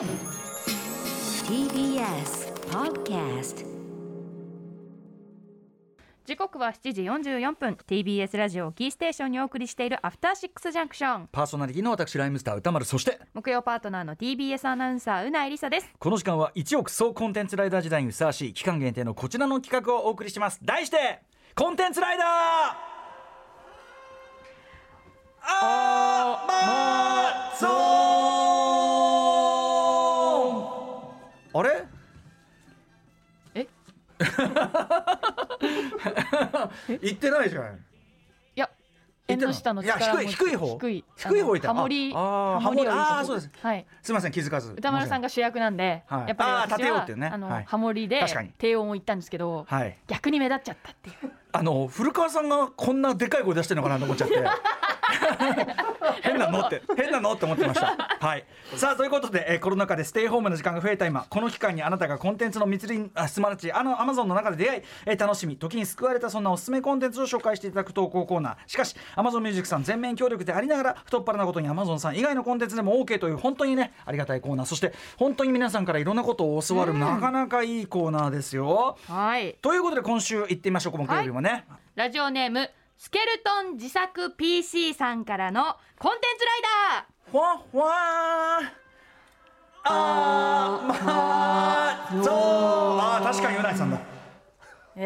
TBS Podcast 時刻は7時44分。TBS ラジオをキーステーションにお送りしているアフターシックスジャンクションパーソナリティの私ライムスター歌丸。そして木曜パートナーの TBS アナウンサーうなえりさです。この時間は1億総コンテンツライダー時代にふさわしい期間限定のこちらの企画をお送りします。題してコンテンツライダー!あーまゾ 言ってないじゃん。いや縁の下のいや力持ち低い低い方？低い。低い方いた？あのハモリあハモリをあーそうです。はい。すみません気づかず。歌丸さんが主役なんで、はい。やっぱり私はてようっていうね。あの、はい。ハモリで確かに。低音を言ったんですけど、はい。逆に目立っちゃったっていう。あの古川さんがこんなでかい声出してるのかなと思っちゃって 変なのって変なのって思ってました。はい。さあということで、えーコロナ禍でステイホームの時間が増えた今この期間にあなたがコンテンツの密林あすまなちあのアマゾンの中で出会い、えー楽しみ時に救われたそんなおすすめコンテンツを紹介していただく投稿コーナー。しかしアマゾンミュージックさん全面協力でありながら太っ腹なことにアマゾンさん以外のコンテンツでも OK という本当にねありがたいコーナー。そして本当に皆さんからいろんなことを教わる、なかなかいいコーナーですよ。はい。ということで今週行ってみましょう木曜日もね、ラジオネームスケルトン自作 PC さんからのコンテンツライダー。わふわあーまぞあ確かにうないさんだ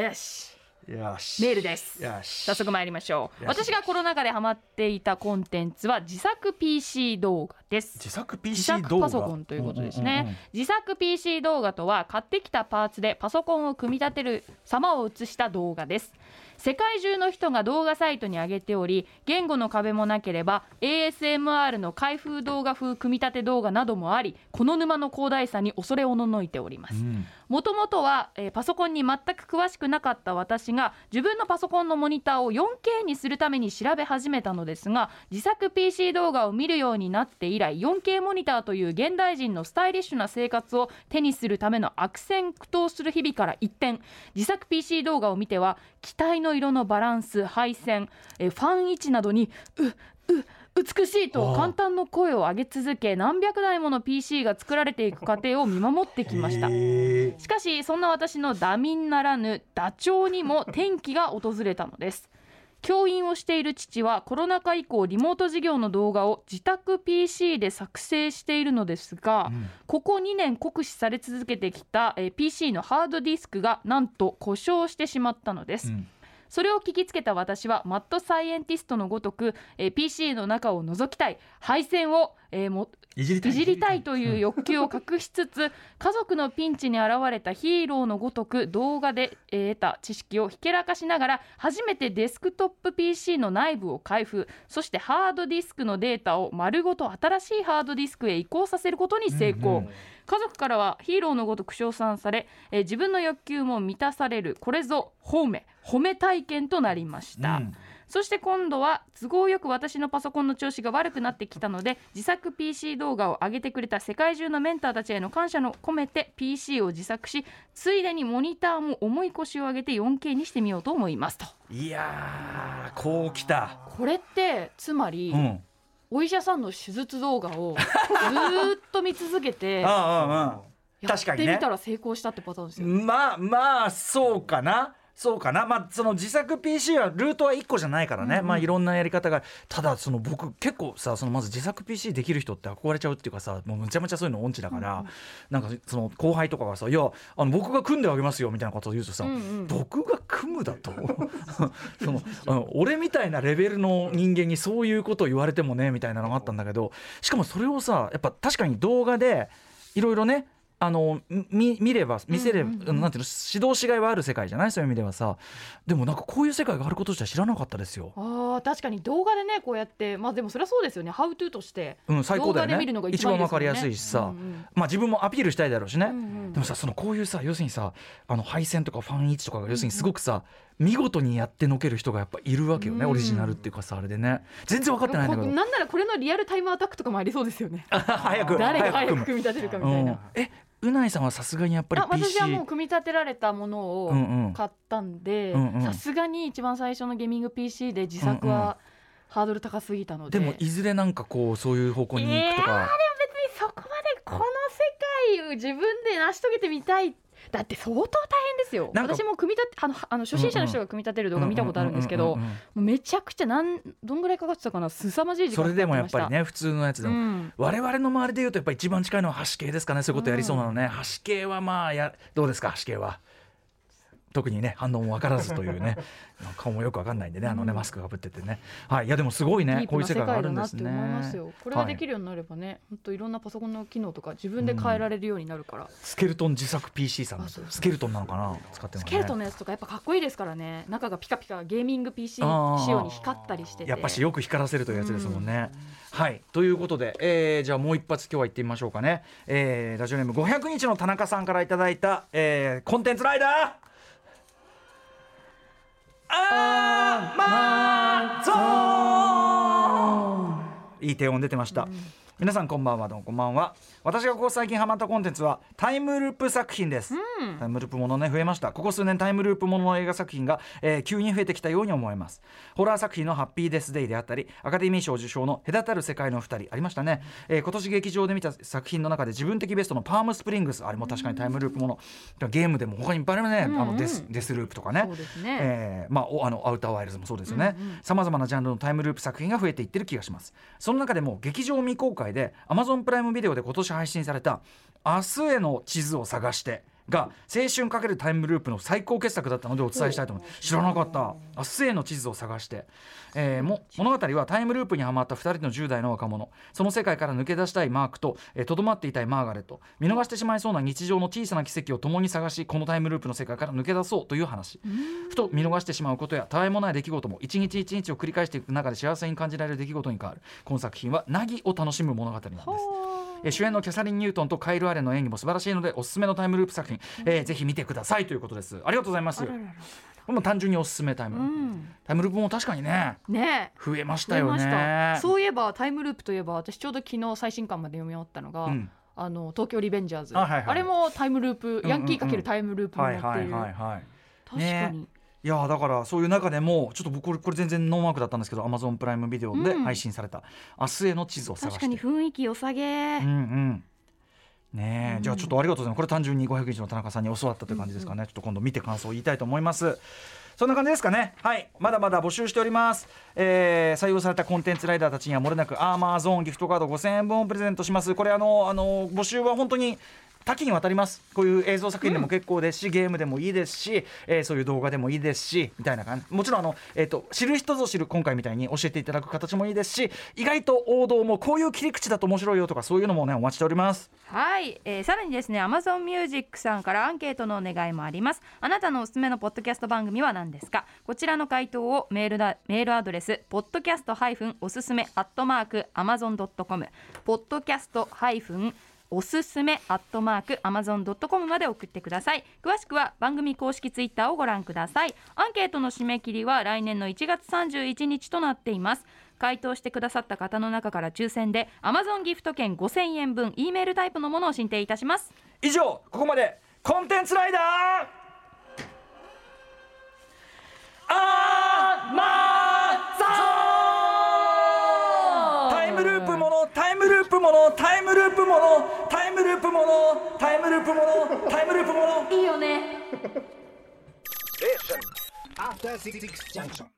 よしよしメールですよし早速参りましょうし私がコロナ禍でハマっていたコンテンツは自作 PC 動画です自作 PC 動画パソコンということですね、うんうんうん自作 PC 動画とは買ってきたパーツでパソコンを組み立てる様を映した動画です世界中の人が動画サイトに上げており言語の壁もなければ ASMR の開封動画風組み立て動画などもありこの沼の広大さに恐れおののいております。うん。もともとは、えーパソコンに全く詳しくなかった私が自分のパソコンのモニターを 4K にするために調べ始めたのですが自作 PC 動画を見るようになって以来 4K モニターという現代人のスタイリッシュな生活を手にするための悪戦苦闘する日々から一転自作 PC 動画を見ては機体の色のバランス配線、えファン位置などにうう美しいと簡単の声を上げ続け何百台もの PC が作られていく過程を見守ってきました。へしかしそんな私のダミンならぬダチョウにも転機が訪れたのです。教員をしている父はコロナ禍以降リモート授業の動画を自宅 PC で作成しているのですが、ん。ここ2年酷使され続けてきた、えー PC のハードディスクがなんと故障してしまったのです、ーうんそれを聞きつけた私はマッドサイエンティストのごとく、えー PC の中を覗きたい。配線を、えーもいじりたい。という欲求を隠しつつ家族のピンチに現れたヒーローのごとく動画でえー得た知識をひけらかしながら初めてデスクトップ PC の内部を開封。そしてハードディスクのデータを丸ごと新しいハードディスクへ移行させることに成功、うんうん。家族からはヒーローのごとく称賛され、えー自分の欲求も満たされる。これぞ褒め褒め体験となりました、うんそして今度は都合よく私のパソコンの調子が悪くなってきたので自作 PC 動画を上げてくれた世界中のメンターたちへの感謝の込めて PC を自作しついでにモニターも重い腰を上げて 4K にしてみようと思いますと。いやーこうきた。これってつまり、うん。お医者さんの手術動画をずーっと見続けて ああああや確かにね。ってみたら成功したってパターンですよ、まあまあそうかなそうかな。まあその自作 PC はルートは1個じゃないからね、まあいろんなやり方が。ただその僕結構さそのまず自作 PC できる人って憧れちゃうっていうかさもうむちゃむちゃそういうの音痴だから、なんかその後輩とかがさ「いやあの僕が組んであげますよ」みたいなことを言うとさ、うんうん。僕が組むだと？そのあの俺みたいなレベルの人間にそういうことを言われてもねみたいなのがあったんだけどしかもそれをさやっぱ確かに動画でいろいろねあのみ見れば見せれば、うんうんうん。なんていうの指導しがいはある世界じゃない？そういう意味ではさ。でもなんかこういう世界があることじゃ知らなかったですよ。あー確かに動画でねこうやってまあでもそれはそうですよね。ハウトゥーとして。うん、最高だよね。動画で見るのが一番わかりやすいしさ、うんうんまあ自分もアピールしたいだろうしね、うんうんでもさそのこういうさ要するにさあの配線とかファン位置とかが要するにすごくさ、見事にやってのける人がやっぱいるわけよね、うん。オリジナルっていうかさあれでね。全然分かってないんだけど。なんならこれのリアルタイムアタックとかもありそうですよね。早く誰が早く組み立てるかみたいな、うん。えうないさんはさすがにやっぱりあ PC 私はもう組み立てられたものを買ったんでさすがに一番最初のゲーミング PC で自作はハードル高すぎたので、でもいずれなんかこうそういう方向に行くとか、別にそこまでこの世自分で成し遂げてみたいだって相当大変ですよ。私も組み立てあのあの初心者の人が組み立てる動画見たことあるんですけどめちゃくちゃなんどんぐらいかかってたかな？凄まじい時間それでもやっぱりね普通のやつでも、うん。我々の周りでいうとやっぱり一番近いのは橋系ですかね？そういうことやりそうなのね、橋系はまあやどうですか？橋系は特にね反応も分からずというね 顔もよく分かんないんでねあのね、マスクかぶっててね。はいいやでもすごいねこういう世界があるんですね。これができるようになればね、本当いろんなパソコンの機能とか自分で変えられるようになるから。スケルトン自作 PC さんスケルトンなのかな？使ってるのかね。スケルトンのやつとかやっぱかっこいいですからね。中がピカピカゲーミング PC 仕様に光ったりしてて。やっぱしよく光らせるというやつですもんね。はい。ということで、えーじゃあもう一発今日は行ってみましょうかね、えーラジオネーム500日の田中さんからいただいた、えーコンテンツライダーアーまーぞーいい低音出てました、うん皆さんこんばんはどうもこんばんは。私がここ最近ハマったコンテンツはタイムループ作品です、タイムループものね増えました。ここ数年タイムループものの映画作品が、えー急に増えてきたように思えます。ホラー作品のハッピーデスデイであったりアカデミー賞受賞の隔たる世界の二人ありましたね、えー今年劇場で見た作品の中で自分的ベストのパームスプリングスあれも確かにタイムループもの。ゲームでも他にいっぱいあるね、あのデスデスループとかね。そうですね。えーまあ、おあのアウターワイルズもそうですよね。さまざまなジャンルのタイムループ作品が増えていってる気がします。その中でも劇場未公開で Amazon プライムビデオで今年配信された「明日への地図を探して」が青春かけるタイムループの最高傑作だったのでお伝えしたいと思います知らなかった。明日への地図を探して、えーも物語はタイムループにはまった2人の10代の若者。その世界から抜け出したいマークとえーとど、まっていたいマーガレット。見逃してしまいそうな日常の小さな奇跡を共に探しこのタイムループの世界から抜け出そうという話。ふと見逃してしまうことやたわいもない出来事も一日一日を繰り返していく中で幸せに感じられる出来事に変わる。この作品は凪を楽しむ物語なんですえー主演のキャサリン・ニュートンとカイル・アレンの演技も素晴らしいのでおすすめのタイムループ作品、えーぜひ見てくださいということです。ありがとうございます。も単純におすすめタイムうん。タイムループも確かにねね。え。増えましたよね。そういえばタイムループといえば私ちょうど昨日最新刊まで読み終わったのが、うん。あの東京リベンジャーズ。あはいはいれもタイムループ、ヤンキーかけるタイムループにはいはいなっている、はいはい。確かに、ねいやーだからそういう中でもちょっと僕これ全然ノーマークだったんですけど Amazon プライムビデオでうん。配信された「明日への地図を探して」確かに雰囲気良さげ、うんうん。ねえ、うん。じゃあちょっとありがとうございます。これ単純に500日の田中さんに教わったという感じですかね、ちょっと今度見て感想を言いたいと思います。そんな感じですかね。はい。まだまだ募集しております、えー採用されたコンテンツライダーたちにはもれなくアーマーゾーンギフトカード5000円分をプレゼントします。これあのあの募集は本当に多岐にわたります。こういう映像作品でも結構ですし、ゲームでもいいですし、えーそういう動画でもいいですしみたいな感じ。もちろんあの、えー、と知る人ぞ知る今回みたいに教えていただく形もいいですし意外と王道もこういう切り口だと面白いよとかそういうのもねお待ちしております。はい、えーさらにですね Amazon Music さんからアンケートのお願いもあります。あなたのおすすめのポッドキャスト番組は何ですか？こちらの回答をメールだメールアドレス podcast- おすすめ amazon.com ポッドキャストおすすめアットマーク amazon.com まで送ってください。詳しくは番組公式ツイッターをご覧ください。アンケートの締め切りは来年の1月31日となっています。回答してくださった方の中から抽選で Amazon ギフト券5000円分 E メールタイプのものを申請いたします。以上ここまでコンテンツライダー。のタイムループものタイムループものタイムループものタイムループものいいよね After Six Junction.